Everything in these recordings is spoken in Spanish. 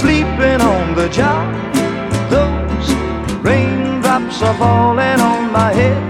Sleeping on the job, those raindrops are falling on my head,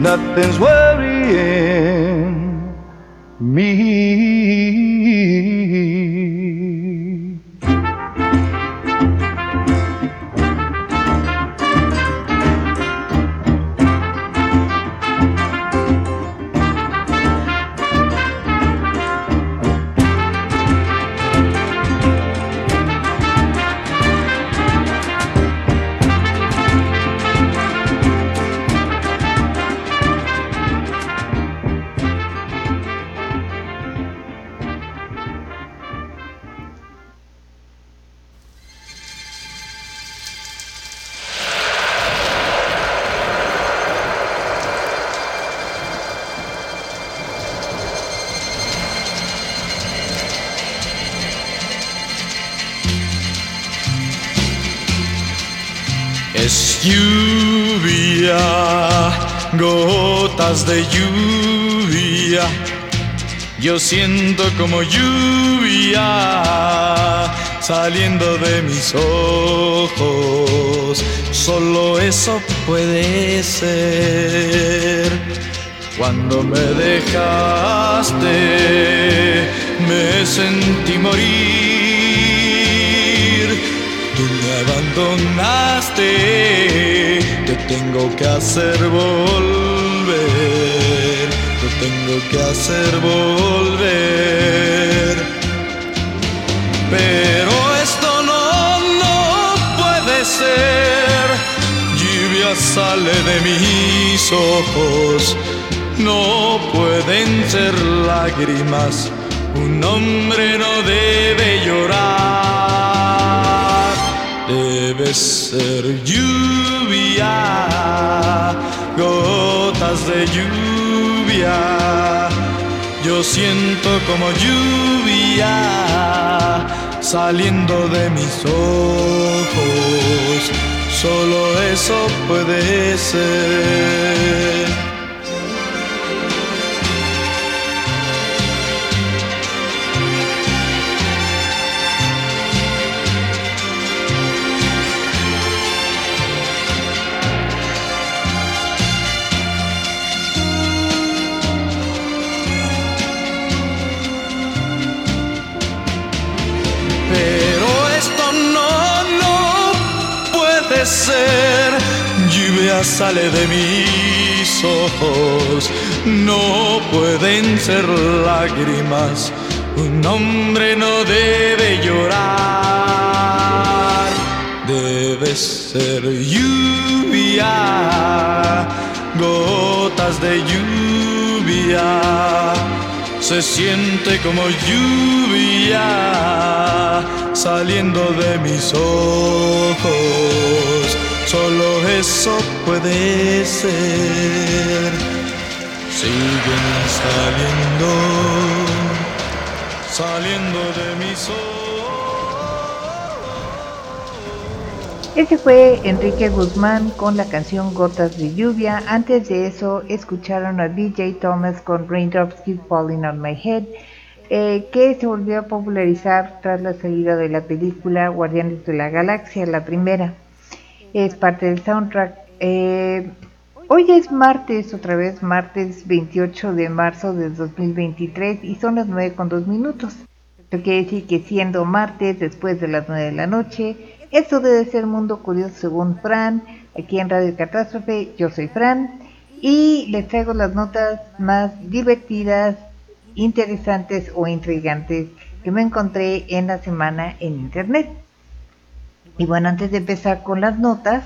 Nothing's worrying Es lluvia, gotas de lluvia. Yo siento como lluvia saliendo de mis ojos. Solo eso puede ser. Cuando me dejaste, me sentí morir. Tú me abandonaste, te tengo que hacer volver, te tengo que hacer volver. Pero esto no, no puede ser. Lluvia sale de mis ojos, no pueden ser lágrimas. Un hombre no debe llorar, debe ser lluvia, gotas de lluvia. Yo siento como lluvia saliendo de mis ojos. Solo eso puede ser. Sale de mis ojos no pueden ser lágrimas. Un hombre no debe llorar, debe ser lluvia, gotas de lluvia. Se siente como lluvia saliendo de mis ojos Solo eso puede ser. Siguen saliendo, saliendo de mis ojos. Ese fue Enrique Guzmán con la canción Gotas de Lluvia. Antes de eso, escucharon a DJ Thomas con Raindrops Keep Falling on My Head. Eh, que se volvió a popularizar tras la salida de la película Guardianes de la Galaxia, la primera es parte del soundtrack. Eh, hoy es martes, otra vez martes 28 de marzo de 2023 y son las 9 con 2 minutos. Esto quiere decir que siendo martes después de las 9 de la noche, esto debe ser Mundo Curioso según Fran, aquí en Radio Catástrofe, yo soy Fran y les traigo las notas más divertidas, interesantes o intrigantes que me encontré en la semana en internet. Y bueno, antes de empezar con las notas,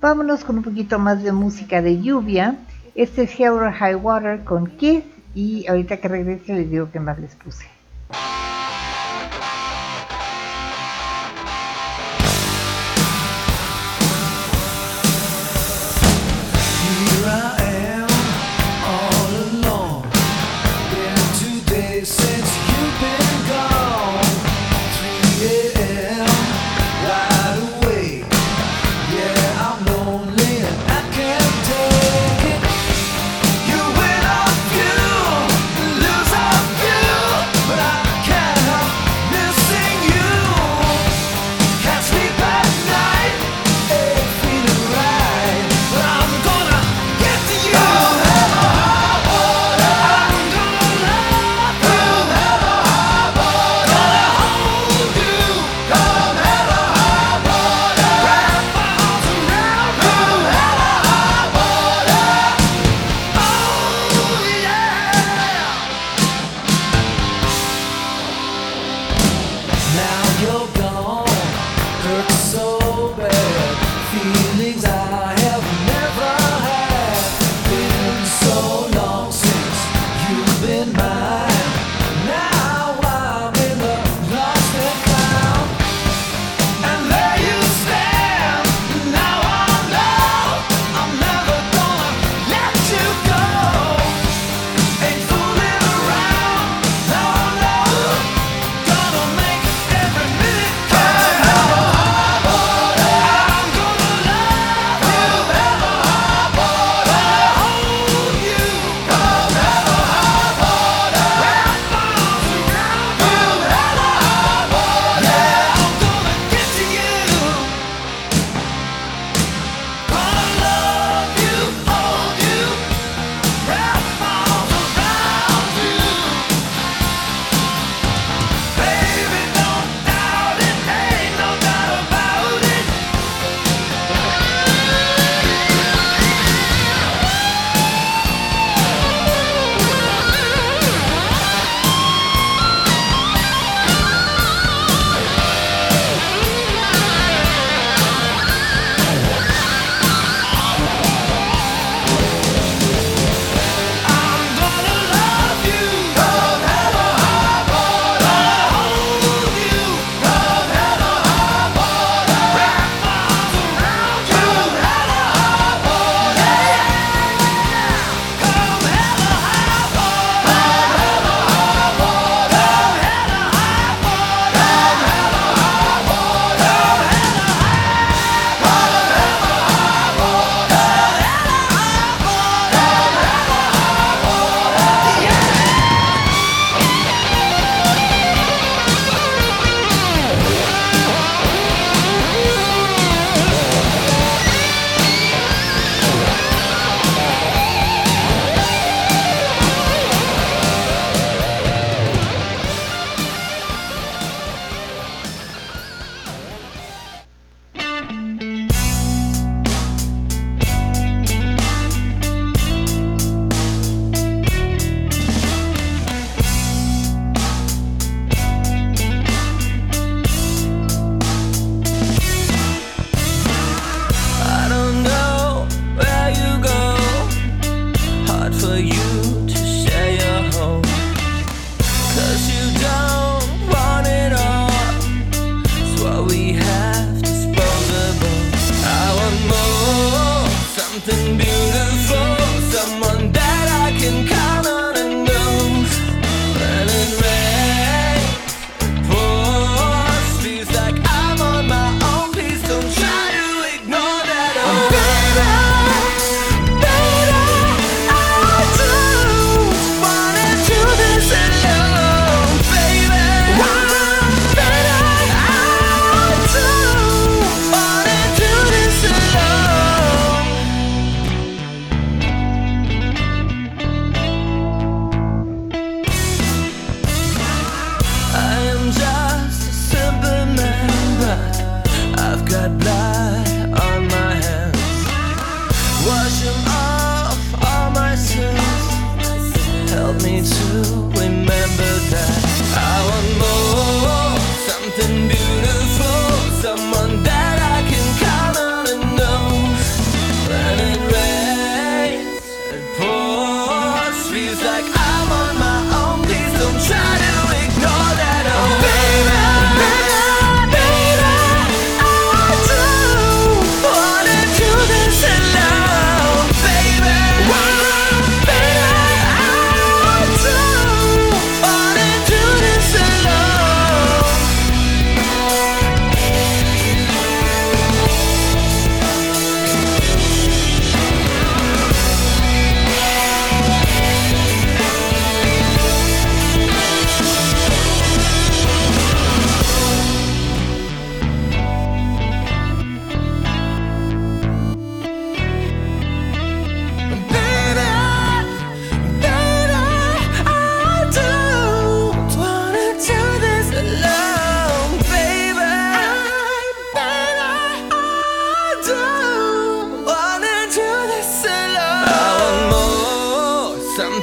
vámonos con un poquito más de música de lluvia. Este es Hero High Water con Kiss y ahorita que regrese les digo qué más les puse.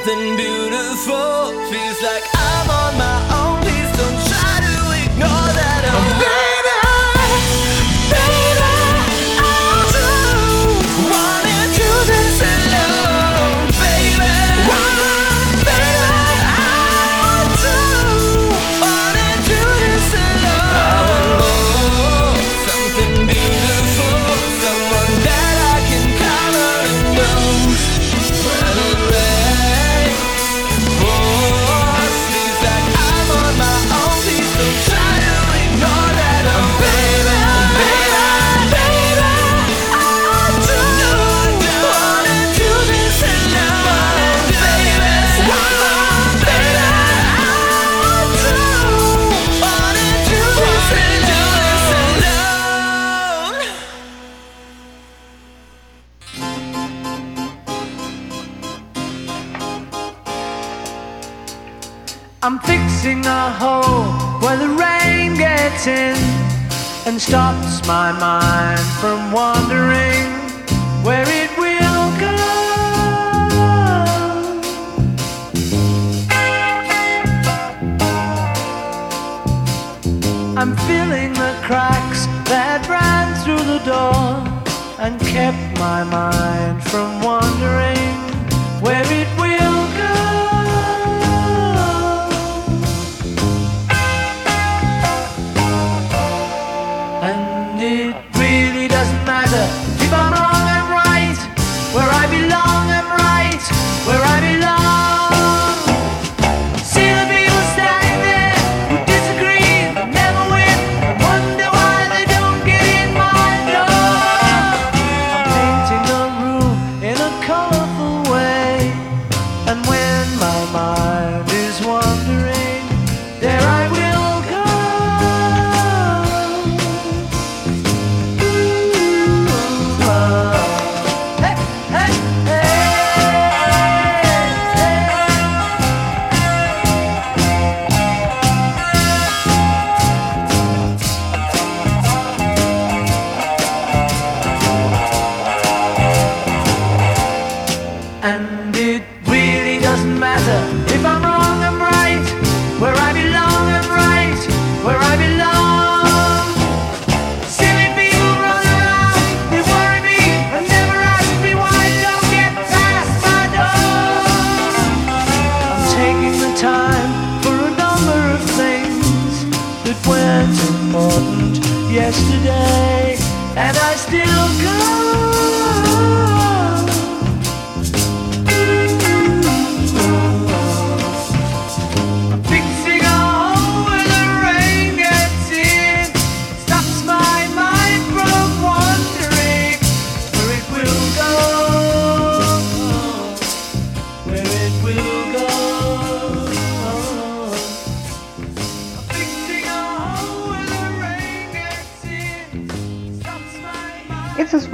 something beautiful feels like stops my mind from wandering where it will go. I'm filling the cracks that ran through the door and kept my mind from wandering.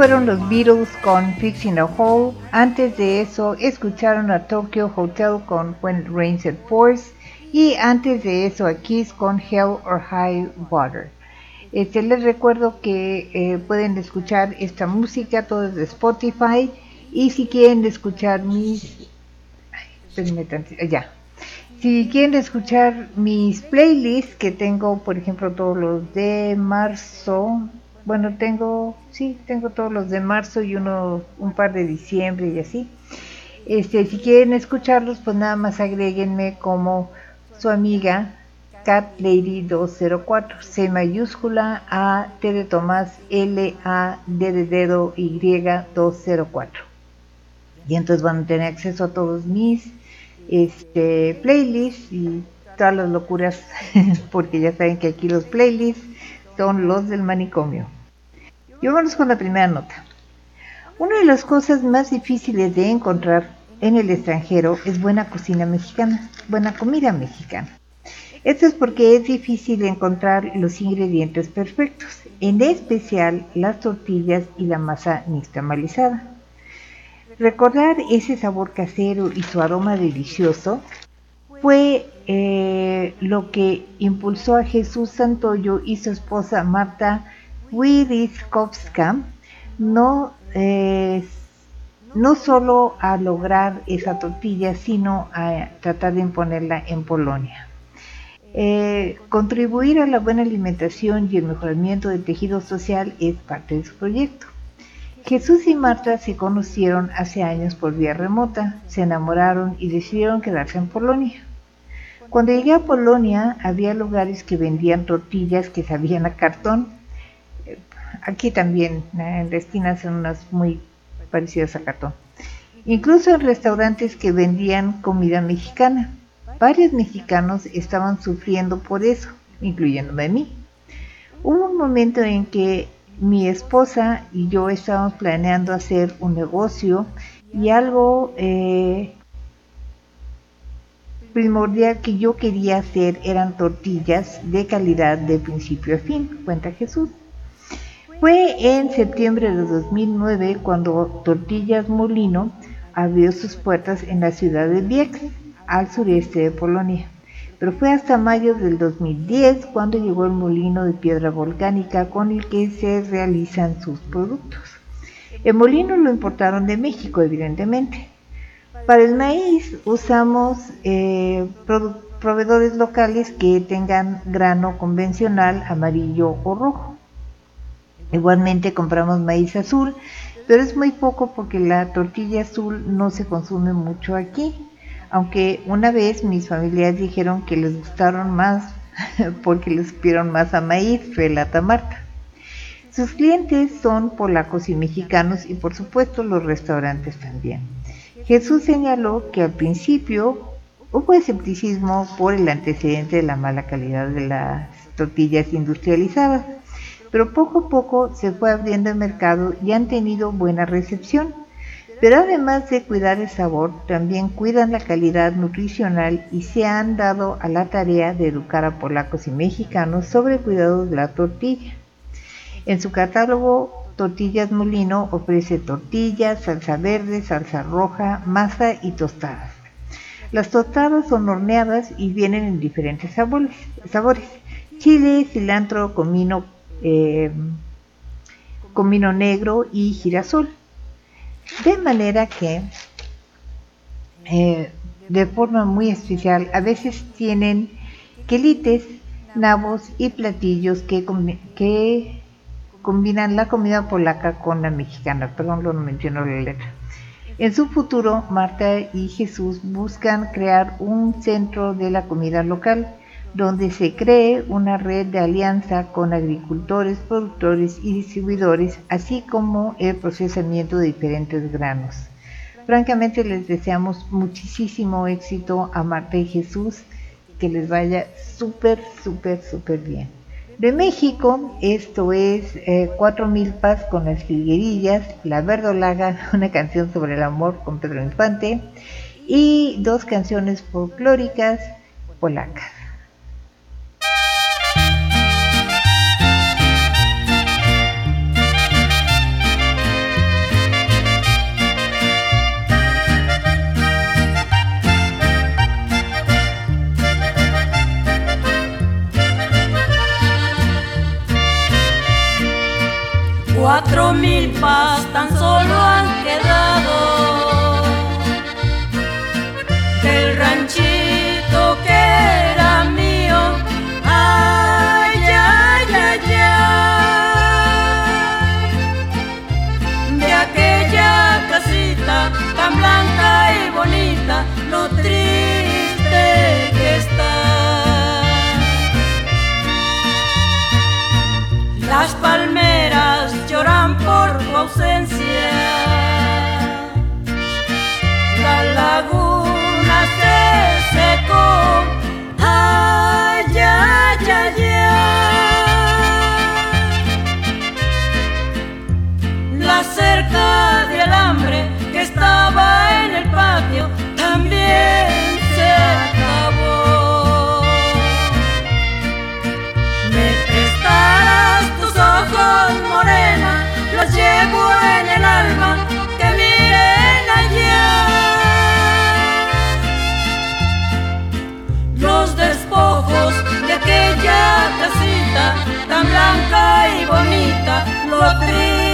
Fueron los Beatles con Fixing a Hole. Antes de eso escucharon a Tokyo Hotel con When It Rains It Pours. Y antes de eso a Kiss con Hell or High Water. Este, les recuerdo que eh, pueden escuchar esta música todo desde Spotify. Y si quieren escuchar mis... Ay, tantito, ya. Si quieren escuchar mis playlists, que tengo, por ejemplo, todos los de marzo, bueno, tengo, sí, tengo todos los de marzo y uno, un par de diciembre y así. Este, si quieren escucharlos, pues nada más agréguenme como su amiga Cat Lady 204, C mayúscula A T de Tomás L A D de dedo Y 204. Y entonces van a tener acceso a todos mis este, playlists y todas las locuras, porque ya saben que aquí los playlists son los del manicomio. Y vámonos con la primera nota. Una de las cosas más difíciles de encontrar en el extranjero es buena cocina mexicana, buena comida mexicana. Esto es porque es difícil encontrar los ingredientes perfectos, en especial las tortillas y la masa nixtamalizada. Recordar ese sabor casero y su aroma delicioso fue eh, lo que impulsó a Jesús Santoyo y su esposa Marta Widiskowska no, eh, no solo a lograr esa tortilla, sino a tratar de imponerla en Polonia. Eh, contribuir a la buena alimentación y el mejoramiento del tejido social es parte de su proyecto. Jesús y Marta se conocieron hace años por vía remota, se enamoraron y decidieron quedarse en Polonia. Cuando llegué a Polonia había lugares que vendían tortillas que sabían a cartón. Aquí también, en la esquina son unas muy parecidas a cartón. Incluso en restaurantes que vendían comida mexicana. Varios mexicanos estaban sufriendo por eso, incluyéndome a mí. Hubo un momento en que mi esposa y yo estábamos planeando hacer un negocio y algo eh, primordial que yo quería hacer eran tortillas de calidad de principio a fin, cuenta Jesús. Fue en septiembre de 2009 cuando Tortillas Molino abrió sus puertas en la ciudad de Biek, al sureste de Polonia. Pero fue hasta mayo del 2010 cuando llegó el molino de piedra volcánica con el que se realizan sus productos. El molino lo importaron de México, evidentemente. Para el maíz usamos eh, proveedores locales que tengan grano convencional, amarillo o rojo. Igualmente compramos maíz azul, pero es muy poco porque la tortilla azul no se consume mucho aquí. Aunque una vez mis familiares dijeron que les gustaron más porque les supieron más a maíz, relata Marta. Sus clientes son polacos y mexicanos y por supuesto los restaurantes también. Jesús señaló que al principio hubo escepticismo por el antecedente de la mala calidad de las tortillas industrializadas, pero poco a poco se fue abriendo el mercado y han tenido buena recepción. Pero además de cuidar el sabor, también cuidan la calidad nutricional y se han dado a la tarea de educar a polacos y mexicanos sobre el cuidado de la tortilla. En su catálogo Tortillas Molino ofrece tortillas, salsa verde, salsa roja, masa y tostadas. Las tostadas son horneadas y vienen en diferentes sabores, sabores. chile, cilantro, comino, eh, comino negro y girasol. De manera que, eh, de forma muy especial, a veces tienen quelites, nabos y platillos que, que combinan la comida polaca con la mexicana. Perdón, no menciono la letra. En su futuro, Marta y Jesús buscan crear un centro de la comida local, donde se cree una red de alianza con agricultores, productores y distribuidores, así como el procesamiento de diferentes granos. Francamente les deseamos muchísimo éxito a Marta y Jesús, que les vaya súper, súper, súper bien. De México, esto es eh, Cuatro Milpas con las Filguerillas, La Verdolaga, una canción sobre el amor con Pedro Infante, y dos canciones folclóricas polacas. Cuatro mil pas tan solo han quedado del ranchito que era mío. Ay, ay, ay, ay. De aquella casita tan blanca y bonita, lo triste que está. Las palmeras por tu ausencia. La laguna se secó. Tan blanca y bonita, lo triste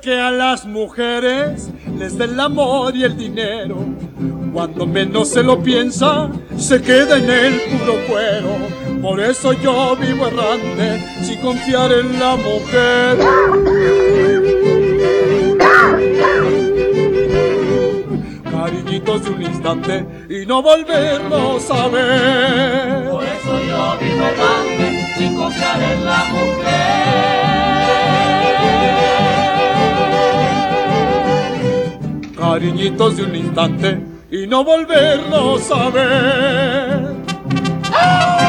que a las mujeres les da el amor y el dinero. Cuando menos se lo piensa, se queda en el puro cuero. Por eso yo vivo errante, sin confiar en la mujer. Cariñitos de un instante y no volverlos a ver. Por eso yo vivo errante, sin confiar en la mujer. cariñitos de un instante y no volverlos a ver. ¡Ah!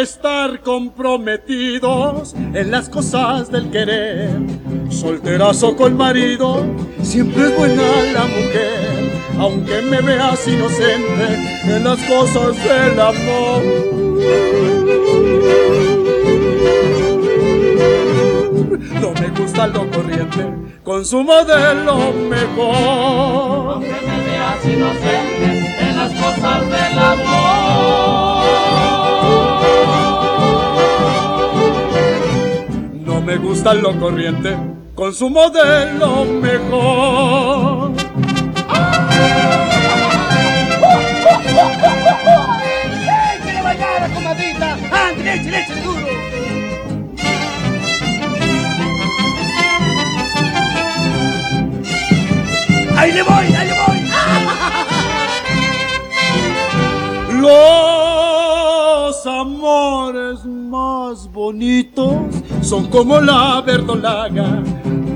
Estar comprometidos en las cosas del querer. Solterazo con marido, siempre es buena la mujer, aunque me veas inocente en las cosas del amor. No me gusta lo corriente, consumo de lo mejor. Aunque me veas inocente en las cosas del amor. Me gusta lo corriente, consumo de lo mejor. ¡Échale bailada, comadrita! ¡Ándale, échale, échale duro! ¡Ahí le voy, ahí le voy! Los amores más bonitos son como la verdolaga.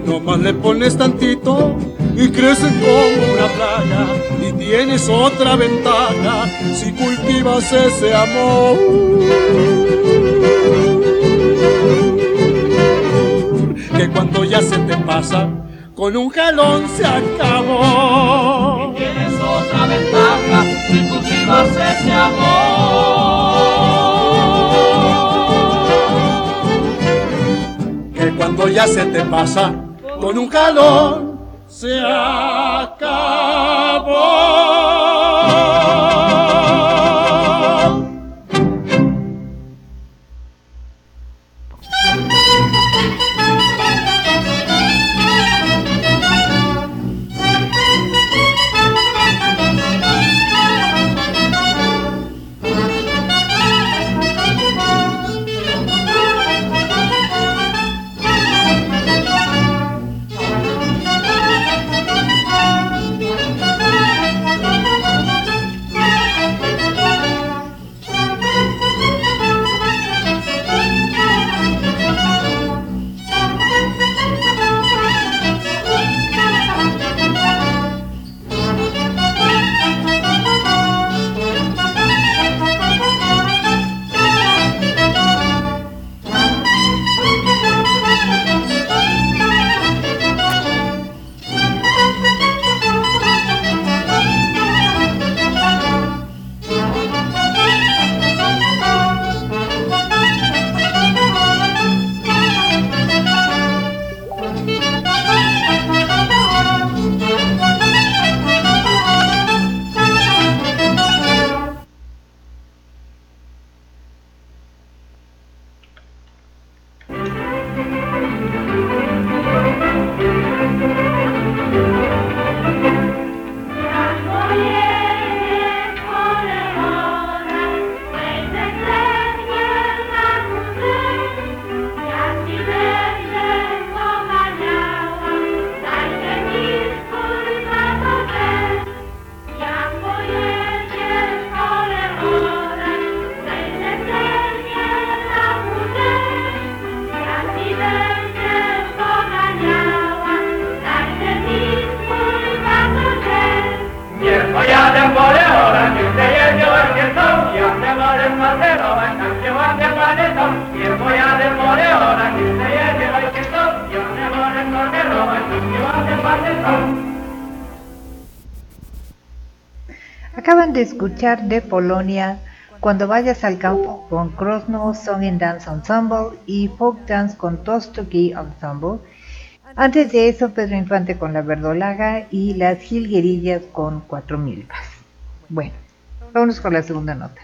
Nomás le pones tantito y crecen como una plaga. Y tienes otra ventaja si cultivas ese amor. Que cuando ya se te pasa, con un jalón se acabó. Tienes otra ventaja si cultivas ese amor. Cuando ya se te pasa con un calor se acabó. De Polonia Cuando vayas al campo con Krosno Song and Dance Ensemble y Folk Dance con Tostoki Ensemble. Antes de eso, Pedro Infante con la Verdolaga y las Gilguerillas con Cuatro Milpas. Bueno, vámonos con la segunda nota.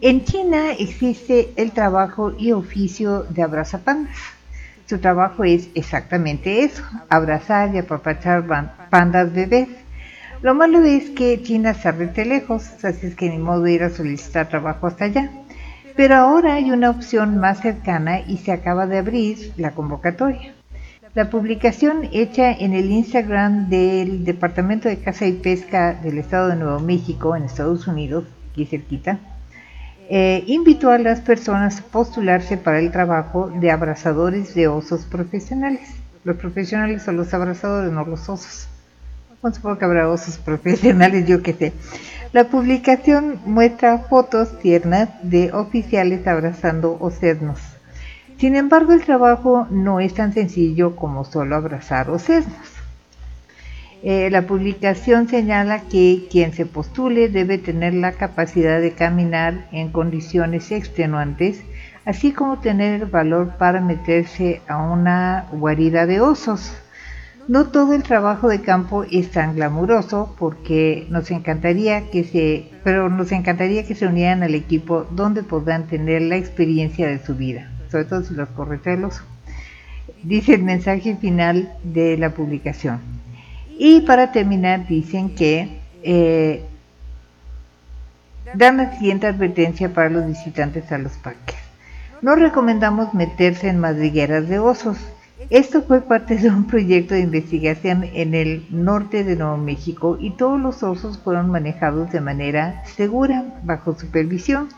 En China existe el trabajo y oficio de abrazapandas. Su trabajo es exactamente eso, abrazar y apapachar pandas bebés. Lo malo es que China se rete lejos, así es que ni modo ir a solicitar trabajo hasta allá. Pero ahora hay una opción más cercana y se acaba de abrir la convocatoria. La publicación hecha en el Instagram del Departamento de Caza y Pesca del Estado de Nuevo México en Estados Unidos, aquí cerquita, eh, invitó a las personas a postularse para el trabajo de abrazadores de osos profesionales. Los profesionales son los abrazadores, no los osos. No supongo que habrá yo qué sé. La publicación muestra fotos tiernas de oficiales abrazando ocesnos. Sin embargo, el trabajo no es tan sencillo como solo abrazar ocesnos. Eh, la publicación señala que quien se postule debe tener la capacidad de caminar en condiciones extenuantes, así como tener el valor para meterse a una guarida de osos. No todo el trabajo de campo es tan glamuroso porque nos encantaría que se, pero nos encantaría que se unieran al equipo donde podrán tener la experiencia de su vida, sobre todo si los corretelos. Dice el mensaje final de la publicación. Y para terminar dicen que eh, dan la siguiente advertencia para los visitantes a los parques. No recomendamos meterse en madrigueras de osos esto fue parte de un proyecto de investigación en el norte de Nuevo México y todos los osos fueron manejados de manera segura, bajo supervisión.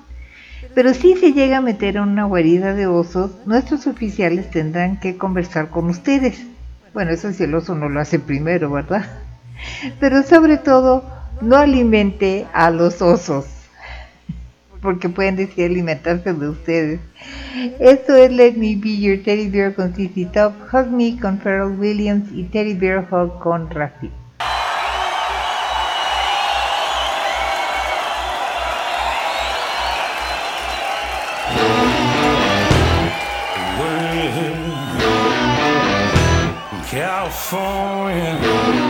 Pero si se llega a meter en una guarida de osos, nuestros oficiales tendrán que conversar con ustedes. Bueno, eso si el oso no lo hace primero, ¿verdad? Pero sobre todo, no alimente a los osos porque pueden decir alimentarse de ustedes. Esto es Let Me Be Your Teddy Bear con CC Top, Hug Me con Pharrell Williams y Teddy Bear Hug con Rafi. California.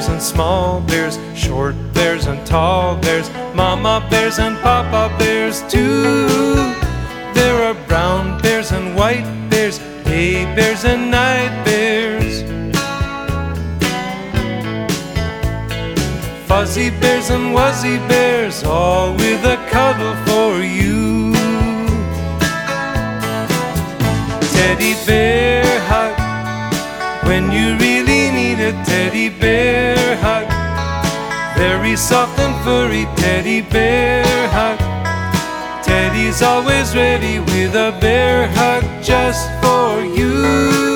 Bears and small bears, short bears and tall bears, mama bears and papa bears too. There are brown bears and white bears, day bears and night bears. Fuzzy bears and wuzzy bears, all with a cuddle for you. Teddy bear hug when you need teddy bear hug. Very soft and furry teddy bear hug. Teddy's always ready with a bear hug just for you.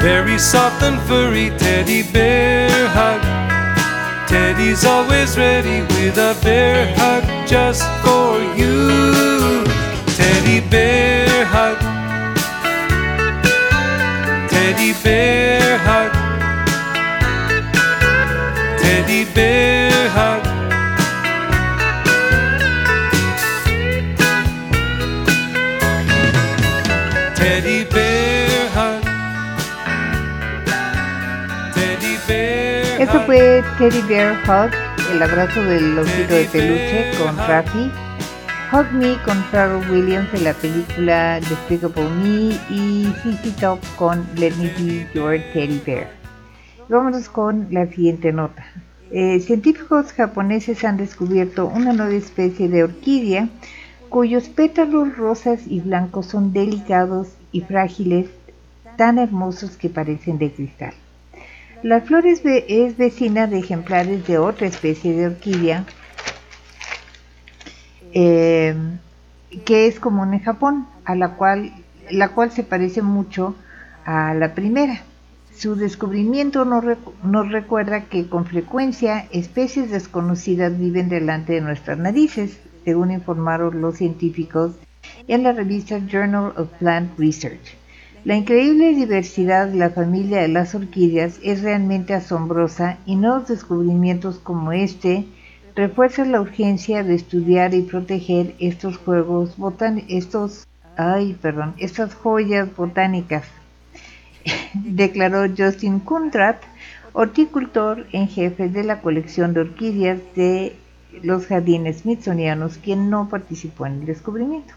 Very soft and furry teddy bear hug. Teddy's always ready with a bear hug just for you. Teddy bear hug. Teddy bear hug. Teddy bear hug. Fue Teddy Bear Hug, el abrazo del osito de peluche con Rafi. Hug Me con Pharrell Williams de la película Despicable Me y CC Top con Let Me Be Your Teddy Bear. Vámonos con la siguiente nota. Eh, científicos japoneses han descubierto una nueva especie de orquídea cuyos pétalos rosas y blancos son delicados y frágiles, tan hermosos que parecen de cristal. La flor es, ve- es vecina de ejemplares de otra especie de orquídea eh, que es común en Japón, a la cual, la cual se parece mucho a la primera. Su descubrimiento nos recuerda que con frecuencia especies desconocidas viven delante de nuestras narices, según informaron los científicos en la revista Journal of Plant Research. La increíble diversidad de la familia de las orquídeas es realmente asombrosa y nuevos descubrimientos como este refuerzan la urgencia de estudiar y proteger estos juegos botánicos, estos, ay, perdón, estas joyas botánicas, declaró Justin Kundrat, horticultor en jefe de la colección de orquídeas de los jardines smithsonianos, quien no participó en el descubrimiento.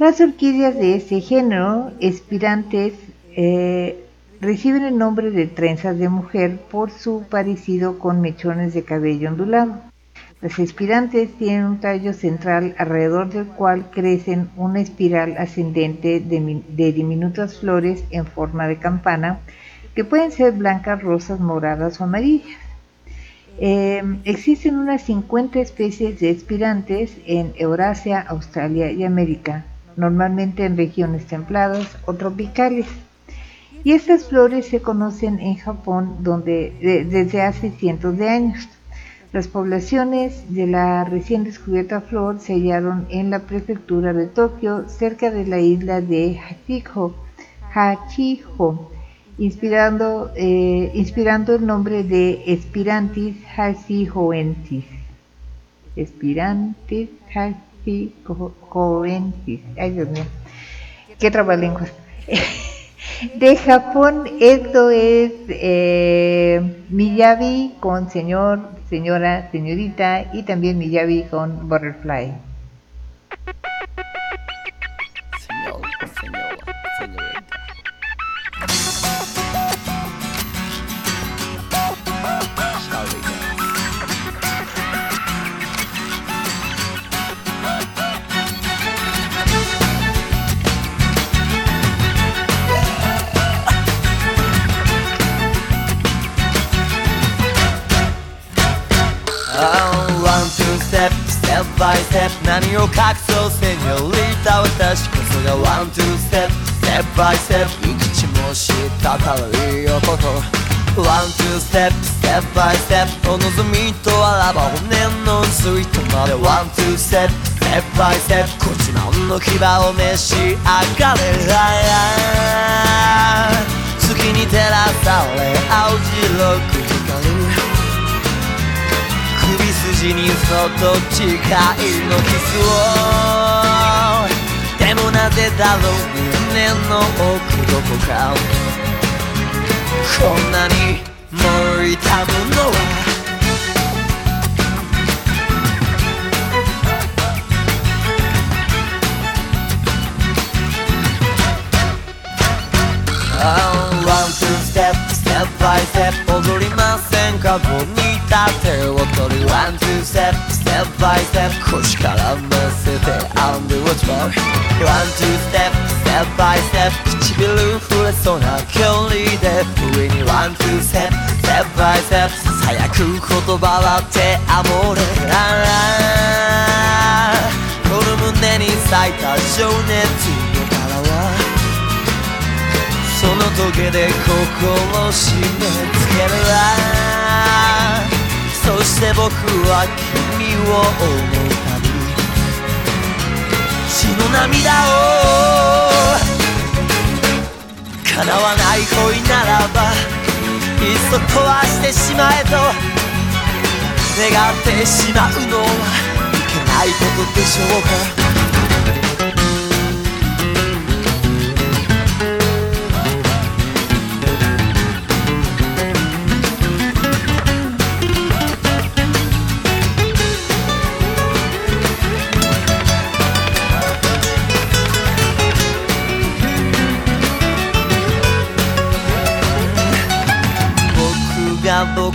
Las orquídeas de este género, espirantes, eh, reciben el nombre de trenzas de mujer por su parecido con mechones de cabello ondulado. Las espirantes tienen un tallo central alrededor del cual crecen una espiral ascendente de, mi- de diminutas flores en forma de campana que pueden ser blancas, rosas, moradas o amarillas. Eh, existen unas 50 especies de espirantes en Eurasia, Australia y América, normalmente en regiones templadas o tropicales. Y estas flores se conocen en Japón donde, de- desde hace cientos de años. Las poblaciones de la recién descubierta flor se hallaron en la prefectura de Tokio, cerca de la isla de Hachijo, Hachijo inspirando, eh, inspirando el nombre de Espirantis hachijoensis. Espirantis hachijoensis. Ay, Dios mío. Qué trabalenguas. De Japón, esto es eh, Miyabi con señor, señora, señorita y también Miyabi con Butterfly. バ何を隠そうセニョリータ私こそがワンツーステップステップバイステップいくちも知った軽い男。ワンツーステップステップバイステップお望みとあらば骨のスイートまでワンツーステップステップバイステップこちらの牙を召し上がれ。月に照らされ青白く光る。筋にそっと誓いのキスをでもなぜだろう胸の奥どこかこんなにも痛むのはワンツーステップステップバイステップ踊りませんか僕にた手を取りワンツーステップステップバイステップ腰から乗せてアンドウォッチボールワンツーステップステップバイステップ唇触れそうな距離で。上にワンツーステップステップバイステップさやく言葉は手アモーレこの胸に咲いた情熱。その時計で心を締め付けるわ。そして僕は君を思うたび。血の涙を叶わない恋ならばいっそ壊してしまえと願ってしまうのはいけないことでしょうか。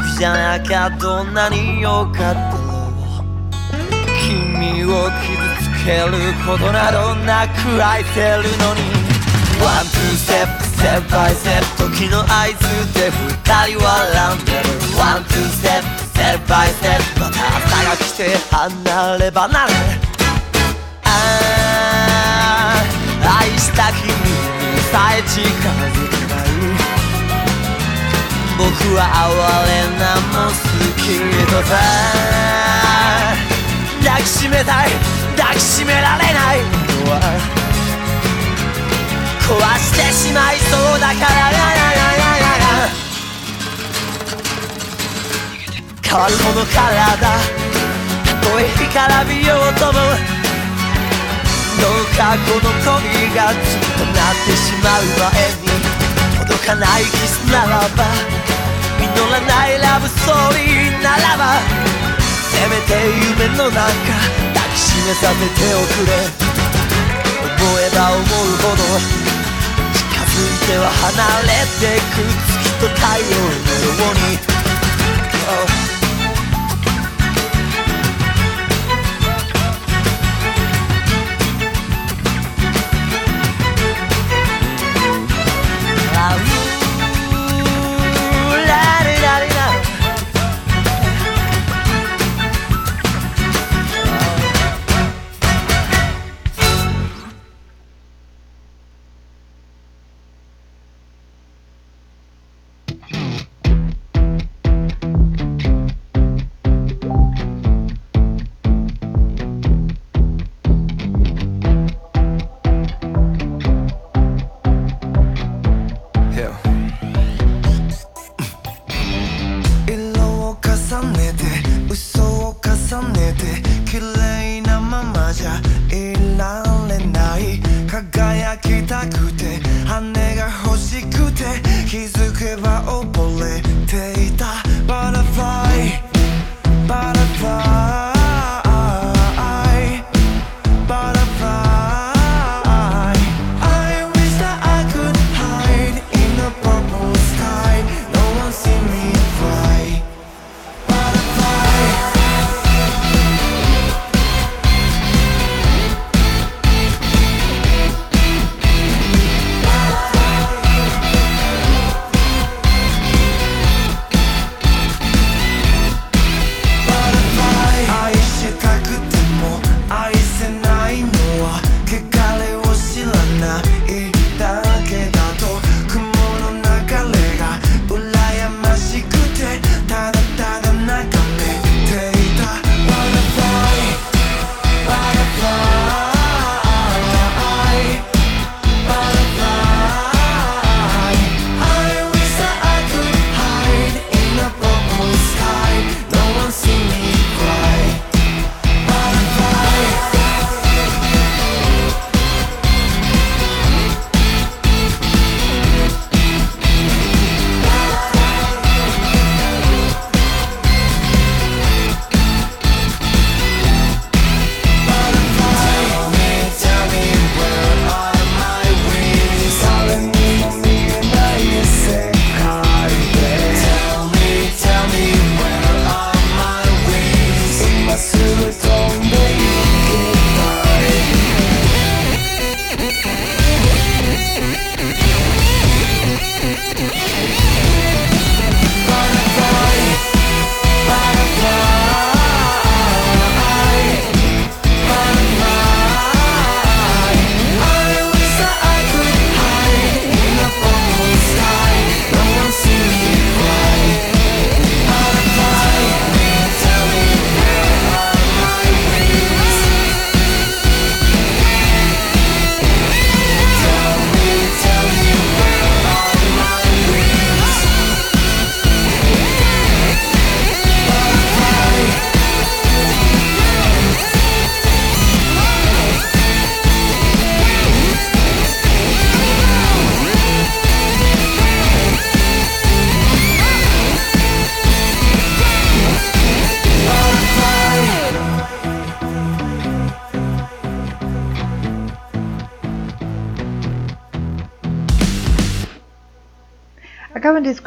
僕じゃなきゃどんなに良かったろう君を傷つけることなどなく愛せるのに。ワンツーステップステップバイステップ時の合図で二人笑んでる。ワンツーステップステップバイステップまた朝が来て離れ離れ。ああ愛した君にさえ近づけ僕は哀れなも好きとさ抱きしめたい抱きしめられないのは壊してしまいそうだから変わるこの体たとえ干からびようともどうかこの恋がずっとなってしまう前に届かないキスならば実らないラブストーリーならばせめて夢の中抱きしめさせておくれ。思えば思うほど近づいては離れてく。月と太陽のように、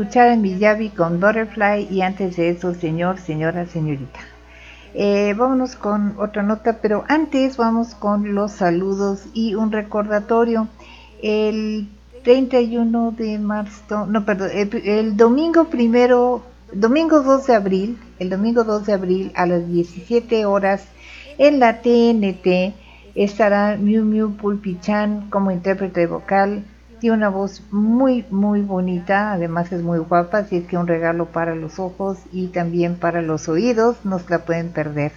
escuchar a Miyavi con Butterfly y antes de eso, señor, señora, señorita. Eh, vámonos con otra nota, pero antes vamos con los saludos y un recordatorio. El 31 de marzo, no, perdón, el, domingo primero, domingo 2 de abril, el domingo 2 de abril a las 17 horas en la TNT estará Miu Miu Pulpichan como intérprete vocal. Tiene una voz muy, muy bonita, además es muy guapa, así es que un regalo para los ojos y también para los oídos, no se la pueden perder.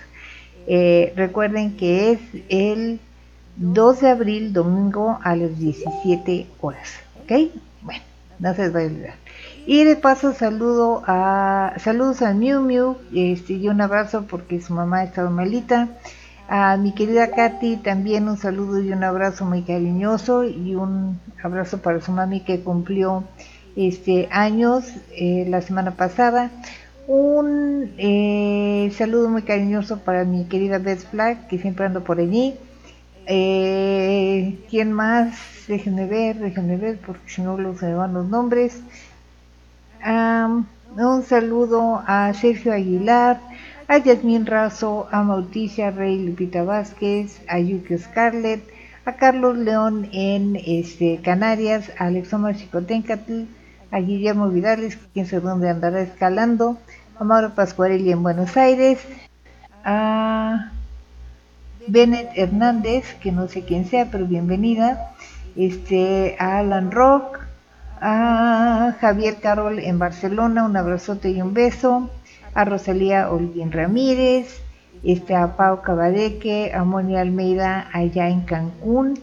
Eh, recuerden que es el 2 de abril, domingo a las 17 horas. ¿Ok? Bueno, no se les va a olvidar. Y de paso saludo a, saludos a Miu Miu este, y un abrazo porque su mamá está malita. A mi querida Katy también un saludo y un abrazo muy cariñoso y un abrazo para su mami que cumplió este años eh, la semana pasada. Un eh, saludo muy cariñoso para mi querida Beth Black que siempre ando por allí. Eh, ¿Quién más? Déjenme ver, déjenme ver porque si no los se van los nombres. un saludo a Sergio Aguilar, a Yasmín Razo, a Mauticia Rey Lupita Vázquez, a Yuki Scarlett, a Carlos León en este, Canarias, a Alexoma Chicotencatl, a Guillermo Vidales, quien sabe dónde andará escalando, a Mauro Pascuarelli en Buenos Aires, a Bennett Hernández, que no sé quién sea, pero bienvenida, este, a Alan Rock, a Javier Carol en Barcelona, un abrazote y un beso, a Rosalía Olguín Ramírez, este, a Pau Cabadeque, a Moni Almeida allá en Cancún,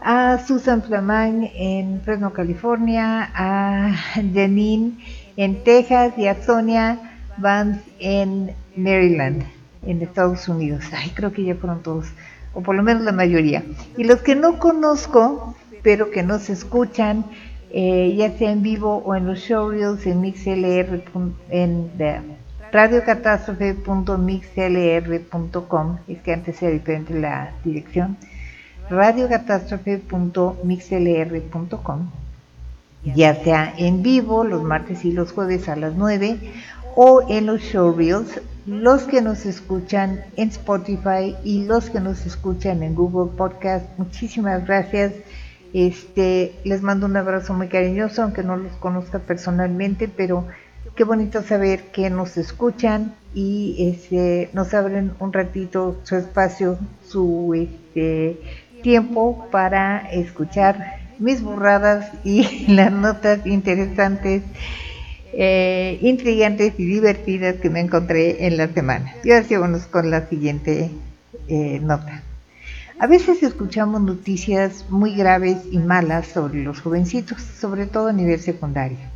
a Susan Flamán en Fresno, California, a Janine en Texas y a Sonia Vance en Maryland, en Estados Unidos. Ay, creo que ya fueron todos, o por lo menos la mayoría. Y los que no conozco, pero que nos escuchan, eh, ya sea en vivo o en los showreels en MixLR, en radiocatástrofe.mixlr.com, es que antes era diferente la dirección, radiocatástrofe.mixlr.com, ya sea en vivo los martes y los jueves a las 9 o en los showreels, los que nos escuchan en Spotify y los que nos escuchan en Google Podcast, muchísimas gracias. Este, les mando un abrazo muy cariñoso, aunque no los conozca personalmente, pero qué bonito saber que nos escuchan y este, nos abren un ratito su espacio, su este, tiempo para escuchar mis burradas y las notas interesantes, eh, intrigantes y divertidas que me encontré en la semana. Y ahora sigamos con la siguiente eh, nota. A veces escuchamos noticias muy graves y malas sobre los jovencitos, sobre todo a nivel secundario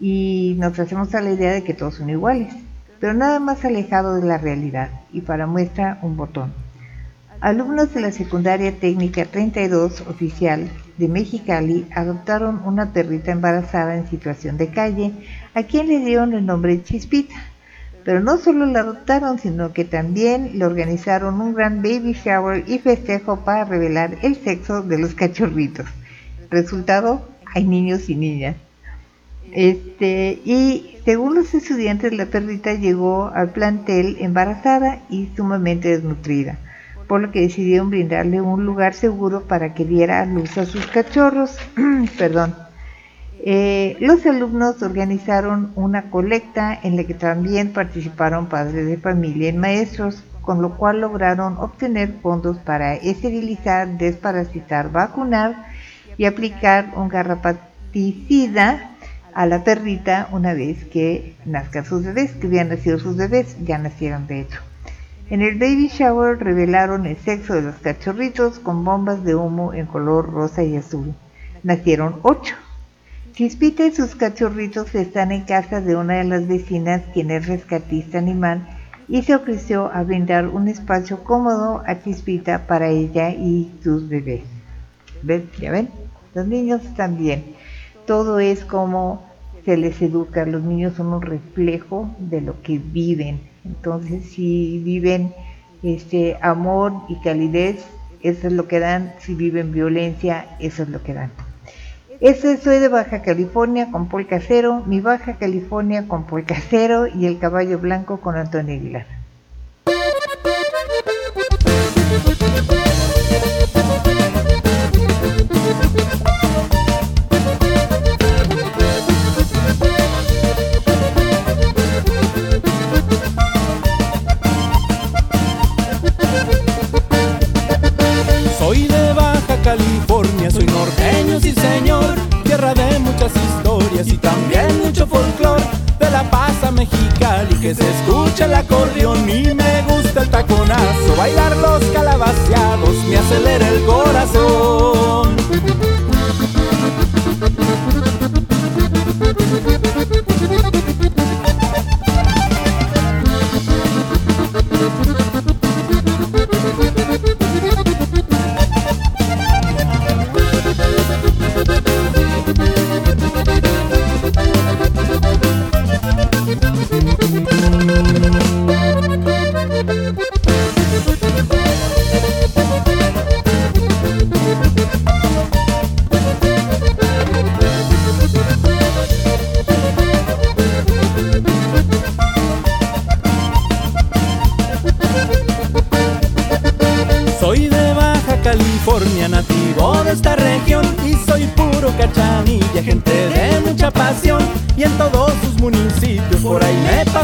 y nos hacemos a la idea de que todos son iguales, pero nada más alejado de la realidad y para muestra un botón. Alumnos de la secundaria técnica 32 oficial de Mexicali adoptaron una perrita embarazada en situación de calle, a quien le dieron el nombre Chispita. Pero no solo la adoptaron, sino que también le organizaron un gran baby shower y festejo para revelar el sexo de los cachorritos. Resultado, hay niños y niñas. Este, y según los estudiantes, la perrita llegó al plantel embarazada y sumamente desnutrida, por lo que decidieron brindarle un lugar seguro para que diera luz a sus cachorros. Perdón. Eh, los alumnos organizaron una colecta en la que también participaron padres de familia y maestros, con lo cual lograron obtener fondos para esterilizar, desparasitar, vacunar y aplicar un garrapaticida a la perrita una vez que nazcan sus bebés, que habían nacido sus bebés, ya nacieron de hecho. En el baby shower revelaron el sexo de los cachorritos con bombas de humo en color rosa y azul. Nacieron ocho. Chispita y sus cachorritos están en casa de una de las vecinas, quien es rescatista animal, y se ofreció a brindar un espacio cómodo a Chispita para ella y sus bebés. ¿Ven? ¿Ya ven? Los niños también todo es como se les educa. Los niños son un reflejo de lo que viven. Entonces, si viven este amor y calidez, eso es lo que dan. Si viven violencia, eso es lo que dan. Este soy de Baja California con Paul Casero, mi Baja California con Paul Casero y el caballo blanco con Antonio Aguilar. sí señor, tierra de muchas historias y también mucho folclore de la pasa mexicali que se escucha el acordeón y me gusta el taconazo, bailar los calabaceados me acelera el corazón.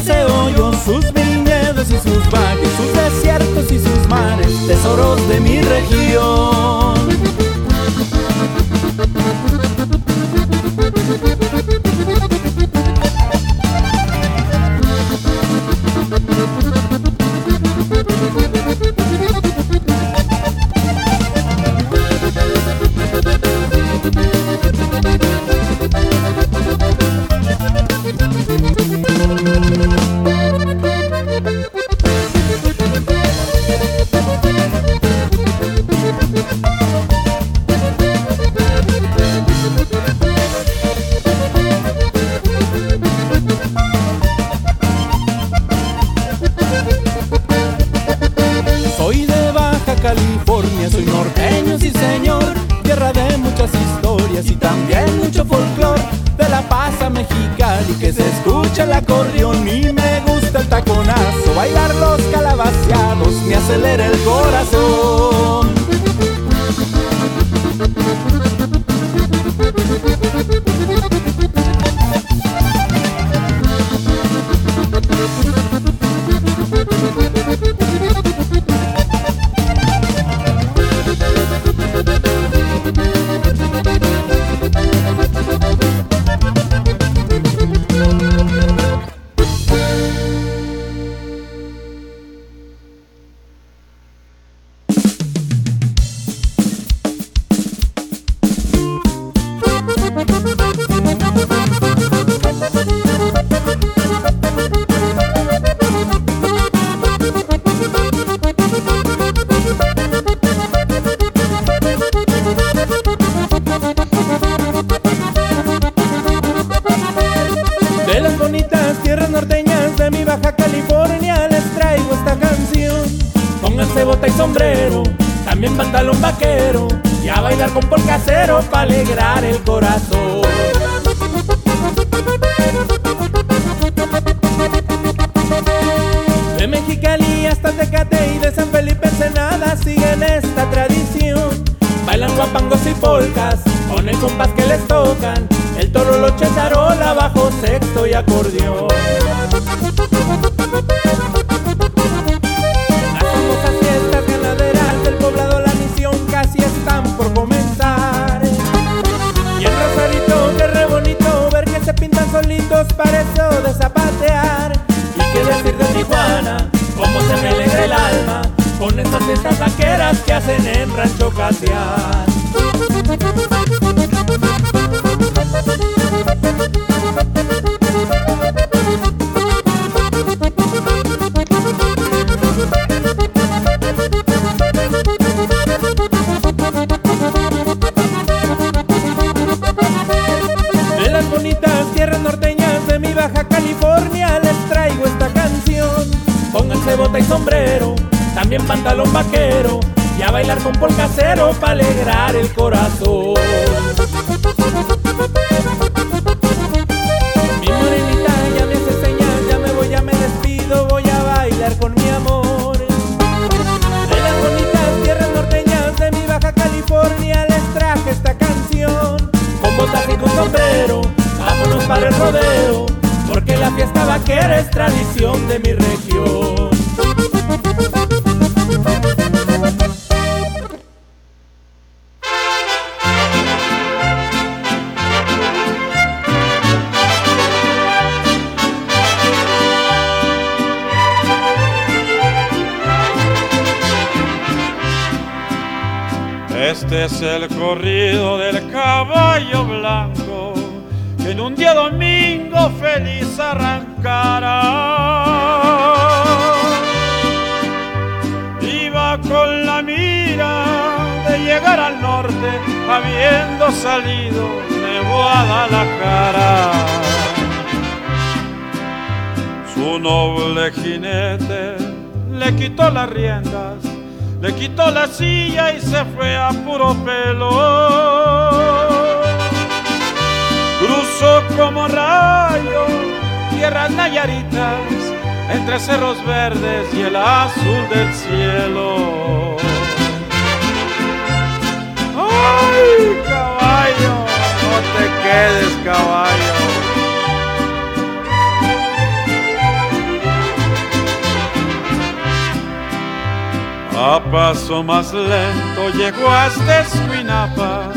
paseo yo sus viñedos y sus valles, sus desiertos y sus mares, tesoros de mi región. sombrero, también pantalón vaquero y a bailar con polcasero para alegrar el corazón. Mi morenita ya me hace señal, ya me voy, ya me despido, voy a bailar con mi amor. De las bonitas tierras norteñas de mi Baja California les traje esta canción. Con botas y con sombrero, vámonos para el rodeo, porque la fiesta vaquera es tradición de mi región. Este es el corrido del habiendo salido de Guadalajara. Su noble jinete le quitó las riendas le quitó la silla y se fue a puro pelo. Cruzó como rayo tierras nayaritas entre cerros verdes y el azul del cielo. ¡Ay, caballo! No te quedes, caballo. A paso más lento llegó hasta Escuinapa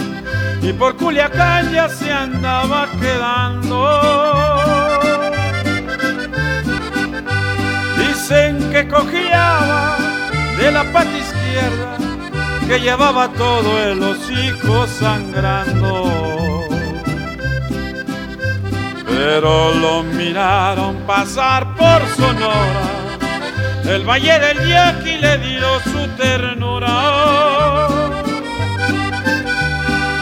y por Culiacán ya se andaba quedando. Dicen que cojeaba de la pata izquierda, que llevaba todo el hocico sangrando. Pero lo miraron pasar por Sonora el valle del Yaqui le dio su ternura.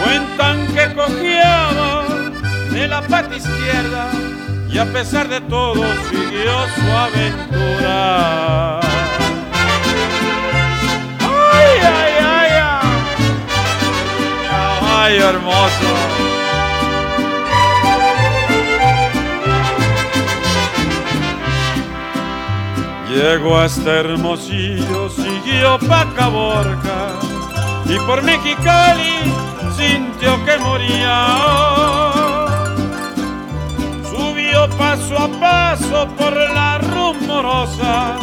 Cuentan que cojeaba de la pata izquierda y a pesar de todo siguió su aventura. ¡Caballo hermoso! Llegó hasta Hermosillo, siguió pa' Caborca y por Mexicali sintió que moría. Subió paso a paso por la rumorosa,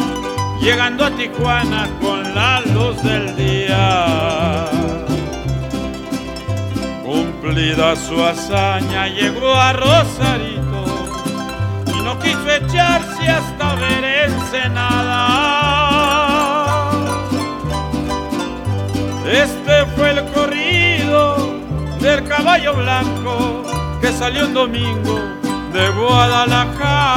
llegando a Tijuana con la luz del día. Su hazaña, llegó a Rosarito no quiso echarse hasta ver Ensenada. Este fue el corrido del caballo blanco que salió un domingo de Guadalajara.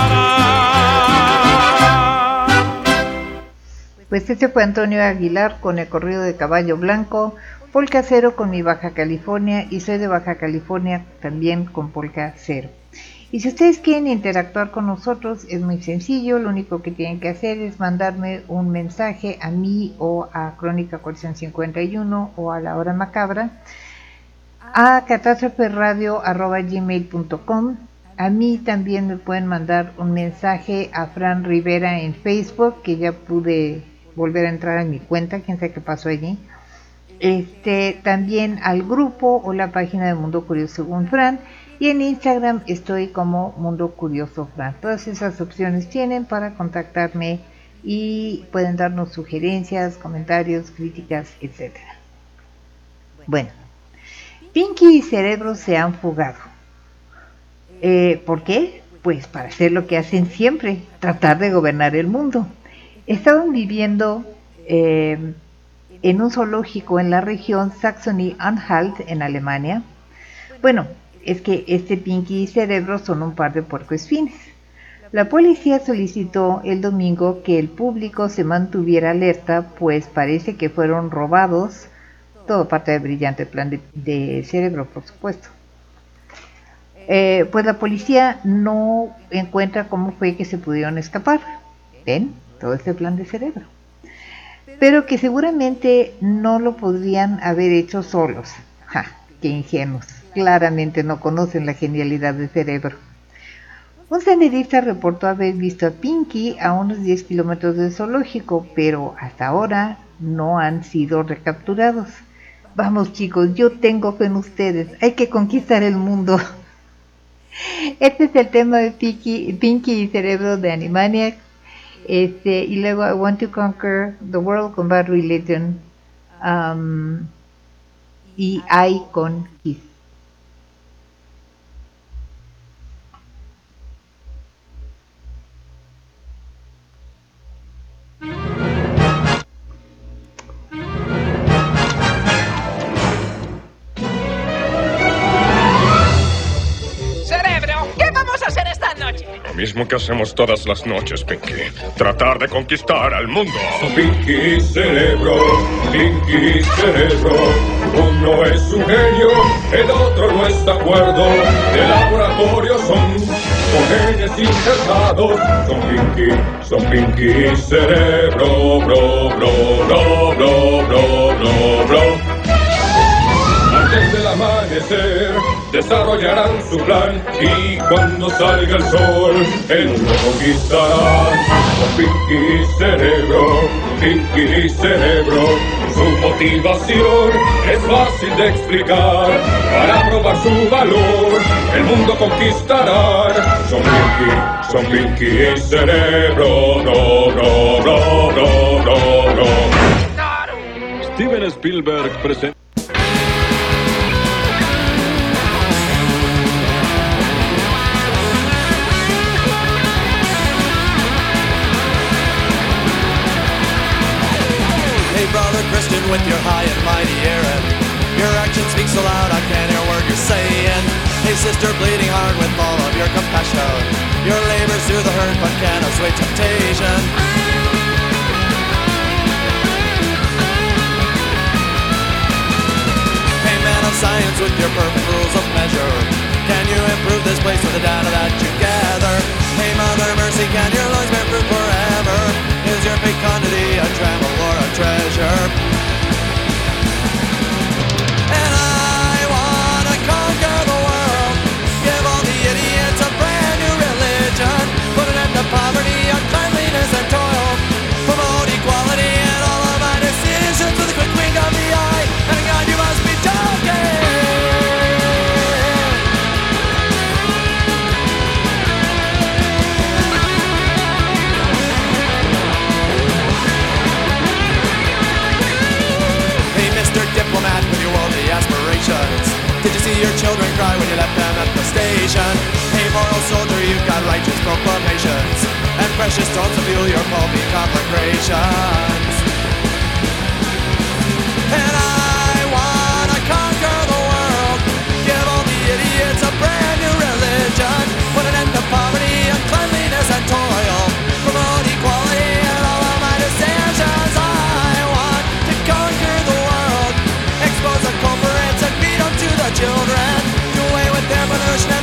Pues este fue Antonio Aguilar con el corrido de caballo blanco, Polka Cero con mi Baja California y soy de Baja California también con Polka Cero. Y si ustedes quieren interactuar con nosotros, es muy sencillo, lo único que tienen que hacer es mandarme un mensaje a mí o a Crónica Colección 51 o a La Hora Macabra a gmail.com A mí también me pueden mandar un mensaje a Fran Rivera en Facebook, que ya pude volver a entrar a mi cuenta, quién sabe qué pasó allí. Este, también al grupo o la página de Mundo Curioso según Fran y en Instagram estoy como Mundo Curioso Fran. Todas esas opciones tienen para contactarme y pueden darnos sugerencias, comentarios, críticas, etc. Bueno, Pinky y Cerebro se han fugado. Eh, ¿Por qué? Pues para hacer lo que hacen siempre, tratar de gobernar el mundo. Estaban viviendo eh, en un zoológico en la región Saxony-Anhalt en Alemania. Bueno, es que este Pinky y Cerebro son un par de puercoespines. La policía solicitó el domingo que el público se mantuviera alerta, pues parece que fueron robados, todo parte del brillante plan de, cerebro, por supuesto. Eh, pues la policía no encuentra cómo fue que se pudieron escapar. ¿Ven? Todo este plan de cerebro. Pero que seguramente no lo podrían haber hecho solos. ¡Ja! ¡Qué ingenuos! claramente no conocen la genialidad del cerebro. Un senderista reportó haber visto a Pinky a unos 10 kilómetros del zoológico, pero hasta ahora no han sido recapturados. Vamos chicos, yo tengo fe en ustedes. Hay que conquistar el mundo. Este es el tema de Pinky, y Cerebro de Animaniacs. Este, y luego I Want to Conquer the World con Bad Religion. Um, y I con Kiss. Lo mismo que hacemos todas las noches, Pinky. Tratar de conquistar al mundo. Pinky Cerebro, Pinky Cerebro. Uno es un genio, el otro no está de acuerdo. De laboratorio son, con injertados. Son Pinky, son Pinky Cerebro, bro, bro, bro, bro, bro, bro, bro antes del amanecer desarrollarán su plan y cuando salga el sol el mundo conquistarán con Pinky Cerebro, Pinky Cerebro. Su motivación es fácil de explicar. Para probar su valor, el mundo conquistarán. Son Pinky, son Pinky Cerebro, no, no, no, no, no, no. Steven Spielberg presenta. Christian with your high and mighty errand. Your action speaks so loud I can't hear a word you're saying. Hey sister, bleeding heart with all of your compassion. Your labors through the hurt but can't assuage temptation. Hey man of science with your perfect rules of measure. Can you improve this place with the data that you gather? Hey mother mercy, can your lungs bear fruit forever? Is your fecundity a tremble or a treasure? Your children cry when you left them at the station. Hey, moral soldier, you've got righteous proclamations and precious stones to fuel your pulpy conflagrations. And I the world.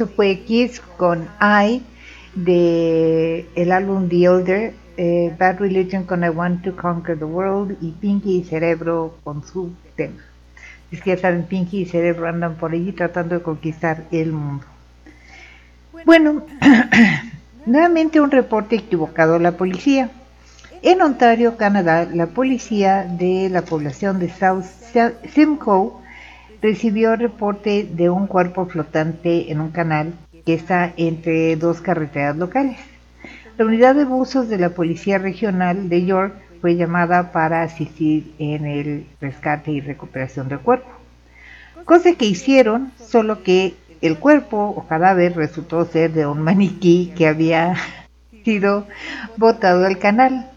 Esto fue Kiss con I de el álbum The Older, eh, Bad Religion con I Want to Conquer the World y Pinky y Cerebro con su tema. Es que ya saben, Pinky y Cerebro andan por allí tratando de conquistar el mundo. Bueno, nuevamente un reporte equivocado a la policía. En Ontario, Canadá, la policía de la población de South Simcoe recibió reporte de un cuerpo flotante en un canal que está entre dos carreteras locales. La unidad de buzos de la Policía Regional de York fue llamada para asistir en el rescate y recuperación del cuerpo. Cosa que hicieron, solo que el cuerpo o cadáver resultó ser de un maniquí que había sido botado al canal.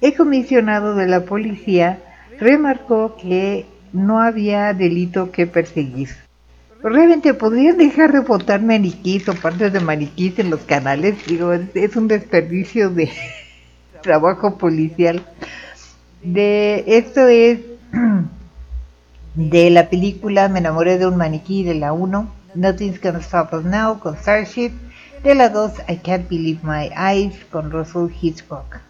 El comisionado de la policía remarcó que no había delito que perseguir. Realmente podrían dejar de botar maniquís o partes de maniquís en los canales. Digo, es, un desperdicio de trabajo policial. De esto es de la película Me enamoré de un maniquí de la 1, Nothing's Gonna Stop Us Now con Starship, de la 2 I Can't Believe My Eyes con Russell Hitchcock.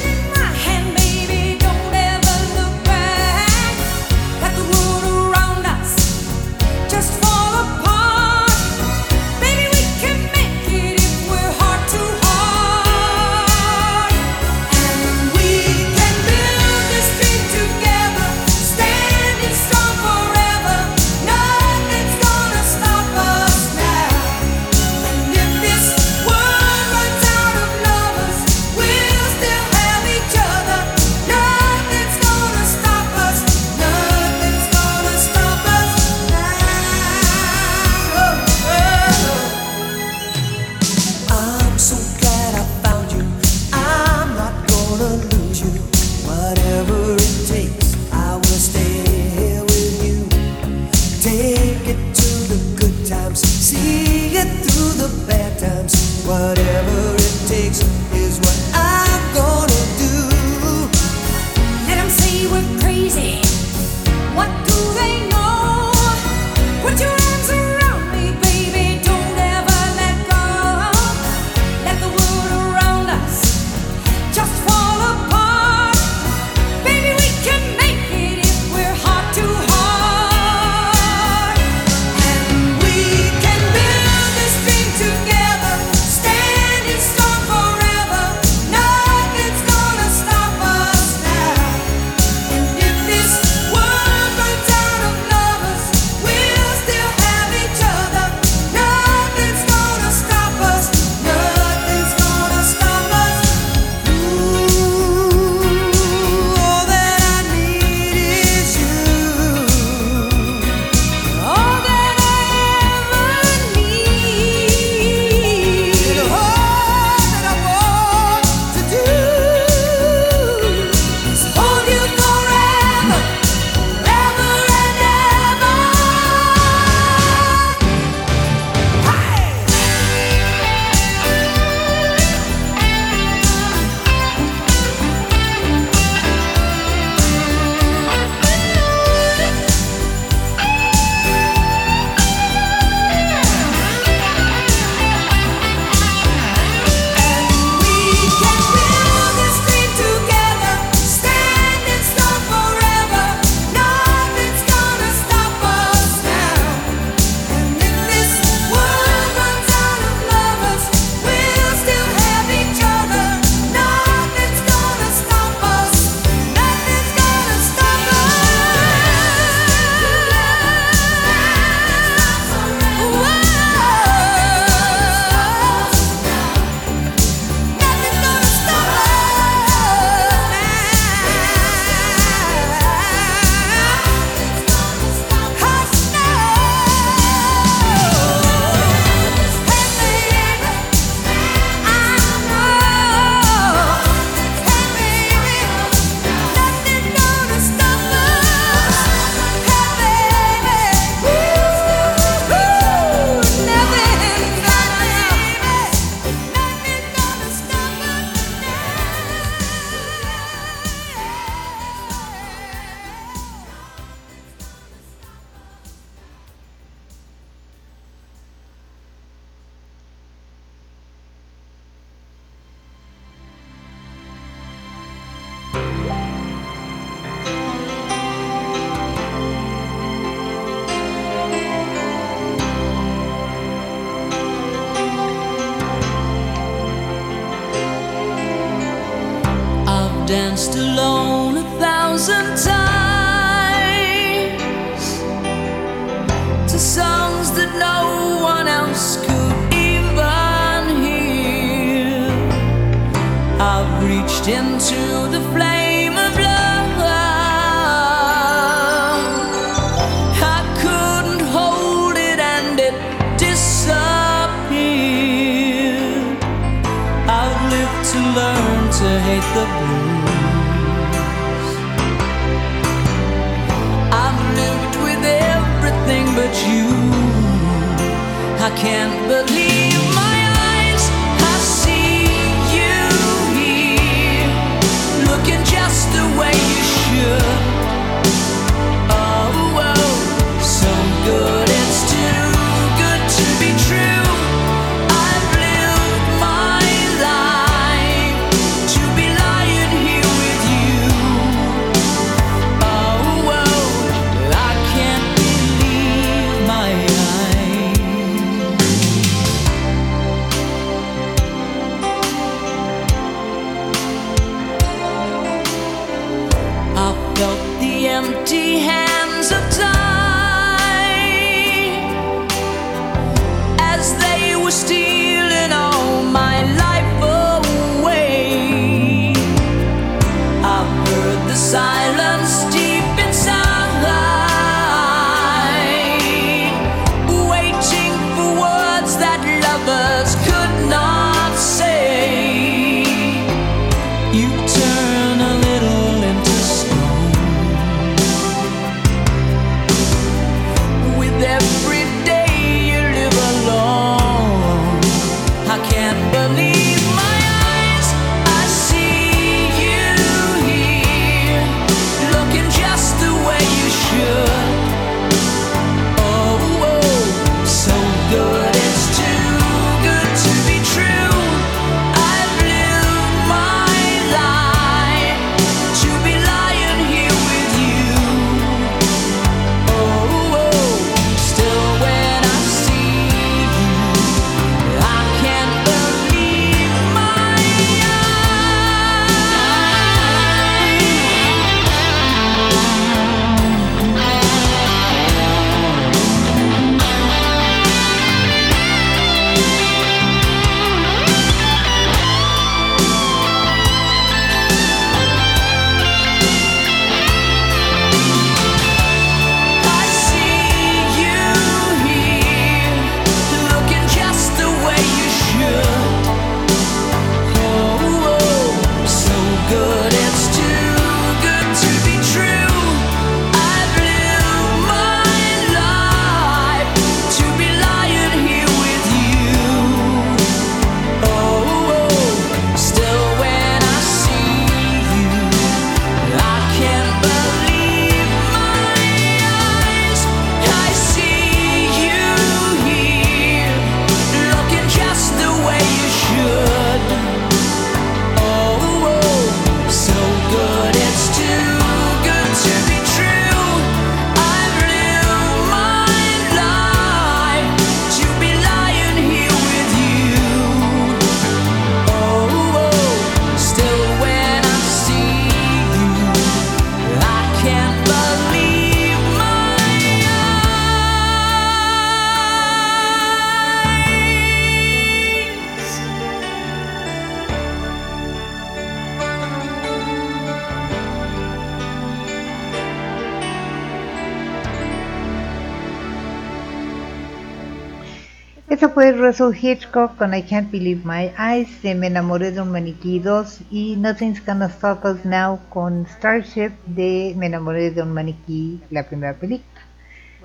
fue Russell Hitchcock con I Can't Believe My Eyes, de Me enamoré de un maniquí 2 y Nothing's Gonna Stop Us Now con Starship de Me enamoré de un maniquí, la primera película.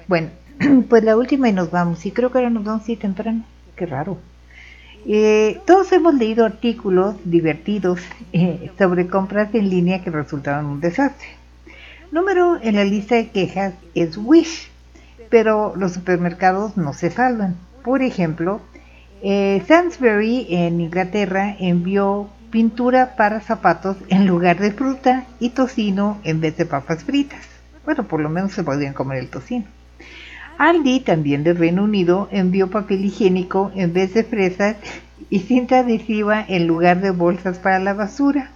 Bueno, pues la última y nos vamos. Y creo que ahora nos vamos así temprano. Qué raro. Eh, todos hemos leído artículos divertidos eh, sobre compras en línea que resultaron un desastre. Número en la lista de quejas es Wish, pero los supermercados no se salvan. Por ejemplo, eh, Sainsbury en Inglaterra envió pintura para zapatos en lugar de fruta y tocino en vez de papas fritas. Bueno, por lo menos se podían comer el tocino. Aldi, también del Reino Unido, envió papel higiénico en vez de fresas y cinta adhesiva en lugar de bolsas para la basura.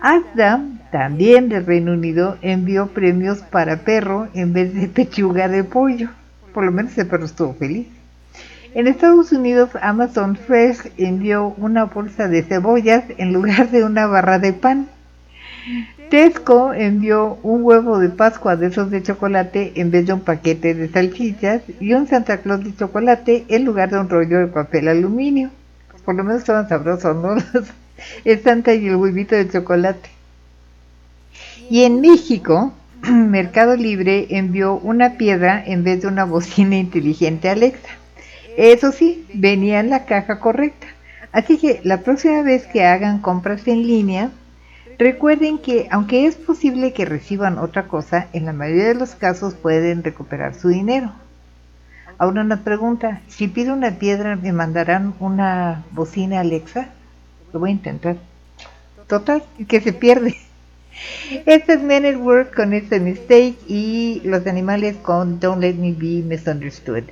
Asda, también del Reino Unido, envió premios para perro en vez de pechuga de pollo. Por lo menos el perro estuvo feliz. En Estados Unidos, Amazon Fresh envió una bolsa de cebollas en lugar de una barra de pan. Tesco envió un huevo de Pascua de esos de chocolate en vez de un paquete de salchichas y un Santa Claus de chocolate en lugar de un rollo de papel aluminio. Por lo menos estaban sabrosos, ¿no? El Santa y el huevito de chocolate. Y en México, Mercado Libre envió una piedra en vez de una bocina inteligente Alexa. Eso sí, venía en la caja correcta. Así que la próxima vez que hagan compras en línea, recuerden que aunque es posible que reciban otra cosa, en la mayoría de los casos pueden recuperar su dinero. Ahora una pregunta, si pido una piedra, ¿me mandarán una bocina Alexa? Lo voy a intentar. Total, que se pierde. Este es Men at Work con este mistake y los animales con Don't Let Me Be Misunderstood.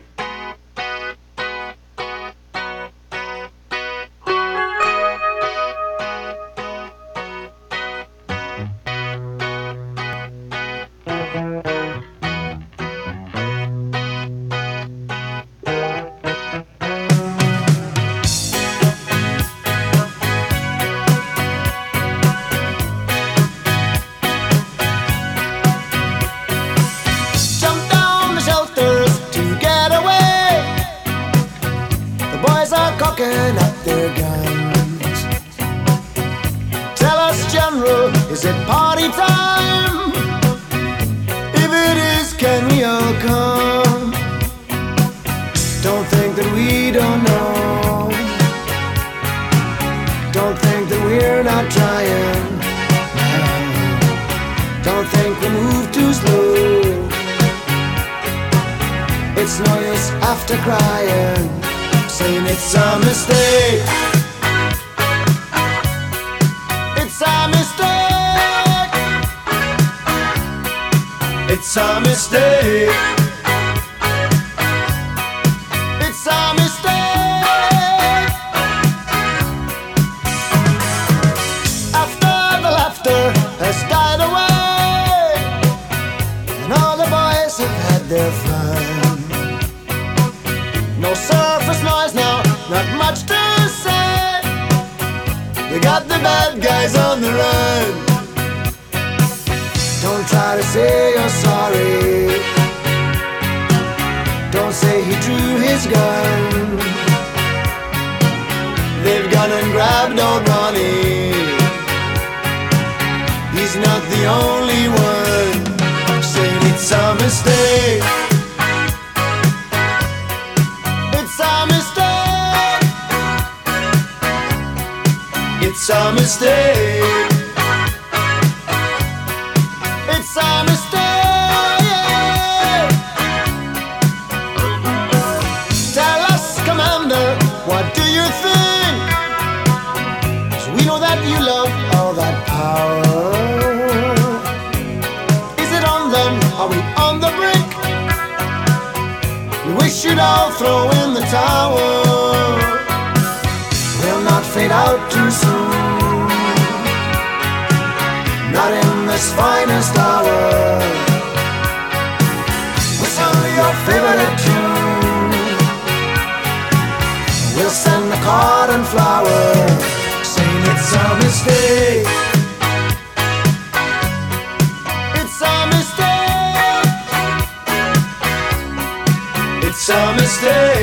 Not finest hour. Whistle your favorite tune. We'll send a card and flower, saying it's a mistake. It's a mistake. It's a mistake.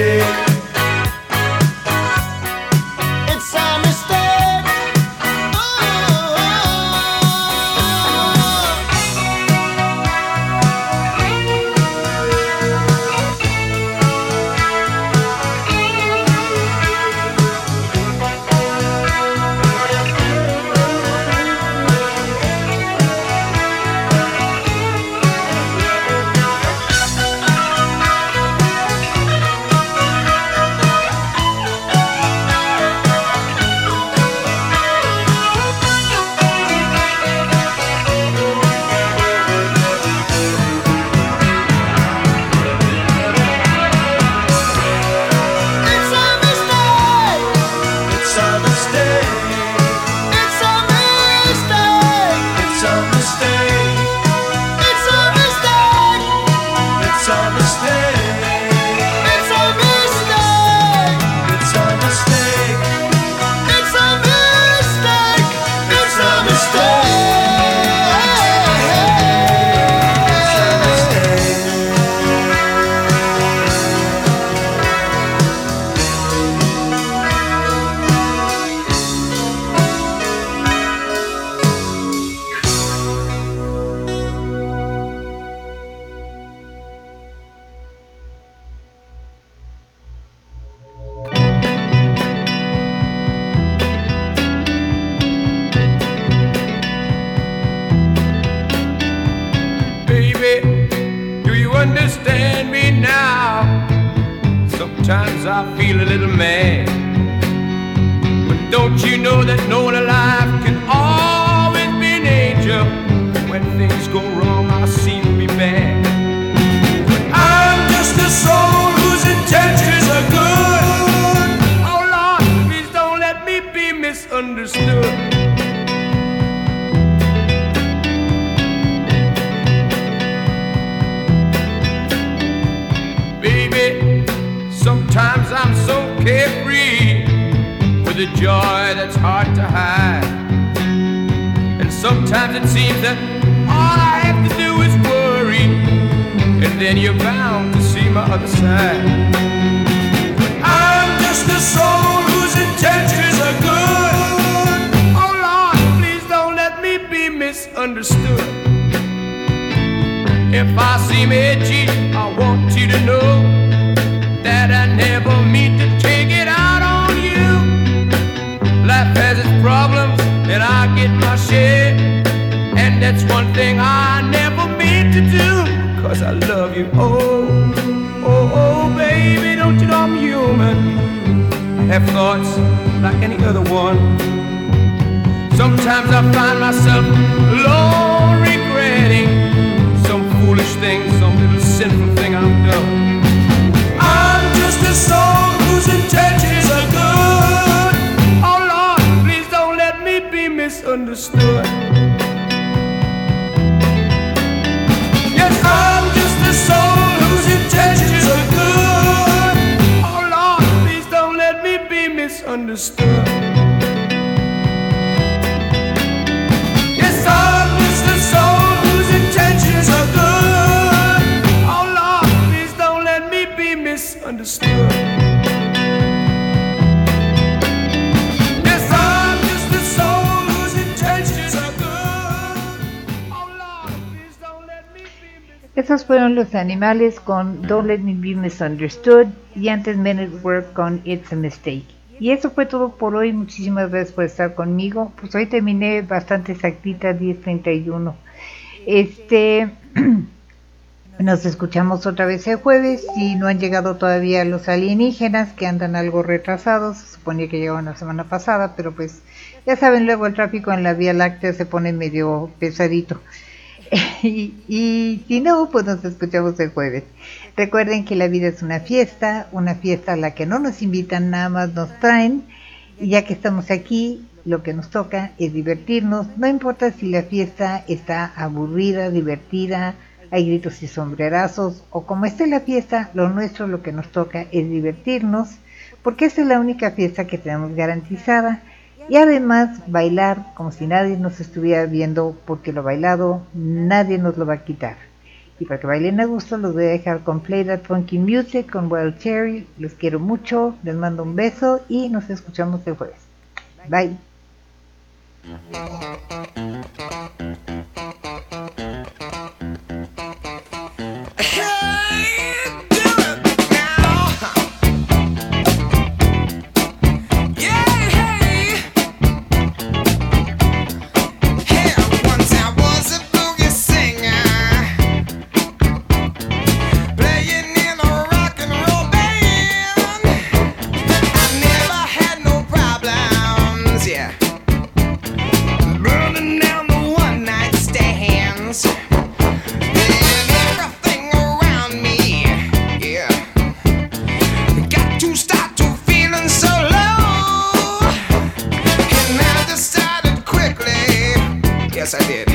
That's one thing I never meant to do, cause I love you. Oh, oh, oh, baby, don't you know I'm human? I have thoughts like any other one. Sometimes I find myself alone regretting some foolish thing, some little sinful thing Yes, I'm soul whose intentions are good. Oh Lord, please don't let me be misunderstood. Esos fueron los animales con Don't Let Me Be Misunderstood y antes Men at Work con It's a Mistake. Y eso fue todo por hoy. Muchísimas gracias por estar conmigo. Pues hoy terminé bastante exactita, 10.31. Este. Nos escuchamos otra vez el jueves. Si no han llegado todavía los alienígenas, que andan algo retrasados, se suponía que llegaban la semana pasada, pero pues ya saben, luego el tráfico en la Vía Láctea se pone medio pesadito. y, y si no, pues nos escuchamos el jueves. Recuerden que la vida es una fiesta, una fiesta a la que no nos invitan, nada más nos traen. Y ya que estamos aquí, lo que nos toca es divertirnos. No importa si la fiesta está aburrida, divertida, hay gritos y sombrerazos, o como esté la fiesta, lo nuestro, lo que nos toca es divertirnos, porque esta es la única fiesta que tenemos garantizada. Y además bailar como si nadie nos estuviera viendo, porque lo bailado nadie nos lo va a quitar. Y para que bailen a gusto, los voy a dejar con Play That Funky Music con Wild Cherry. Los quiero mucho, les mando un beso y nos escuchamos el jueves. Bye. I.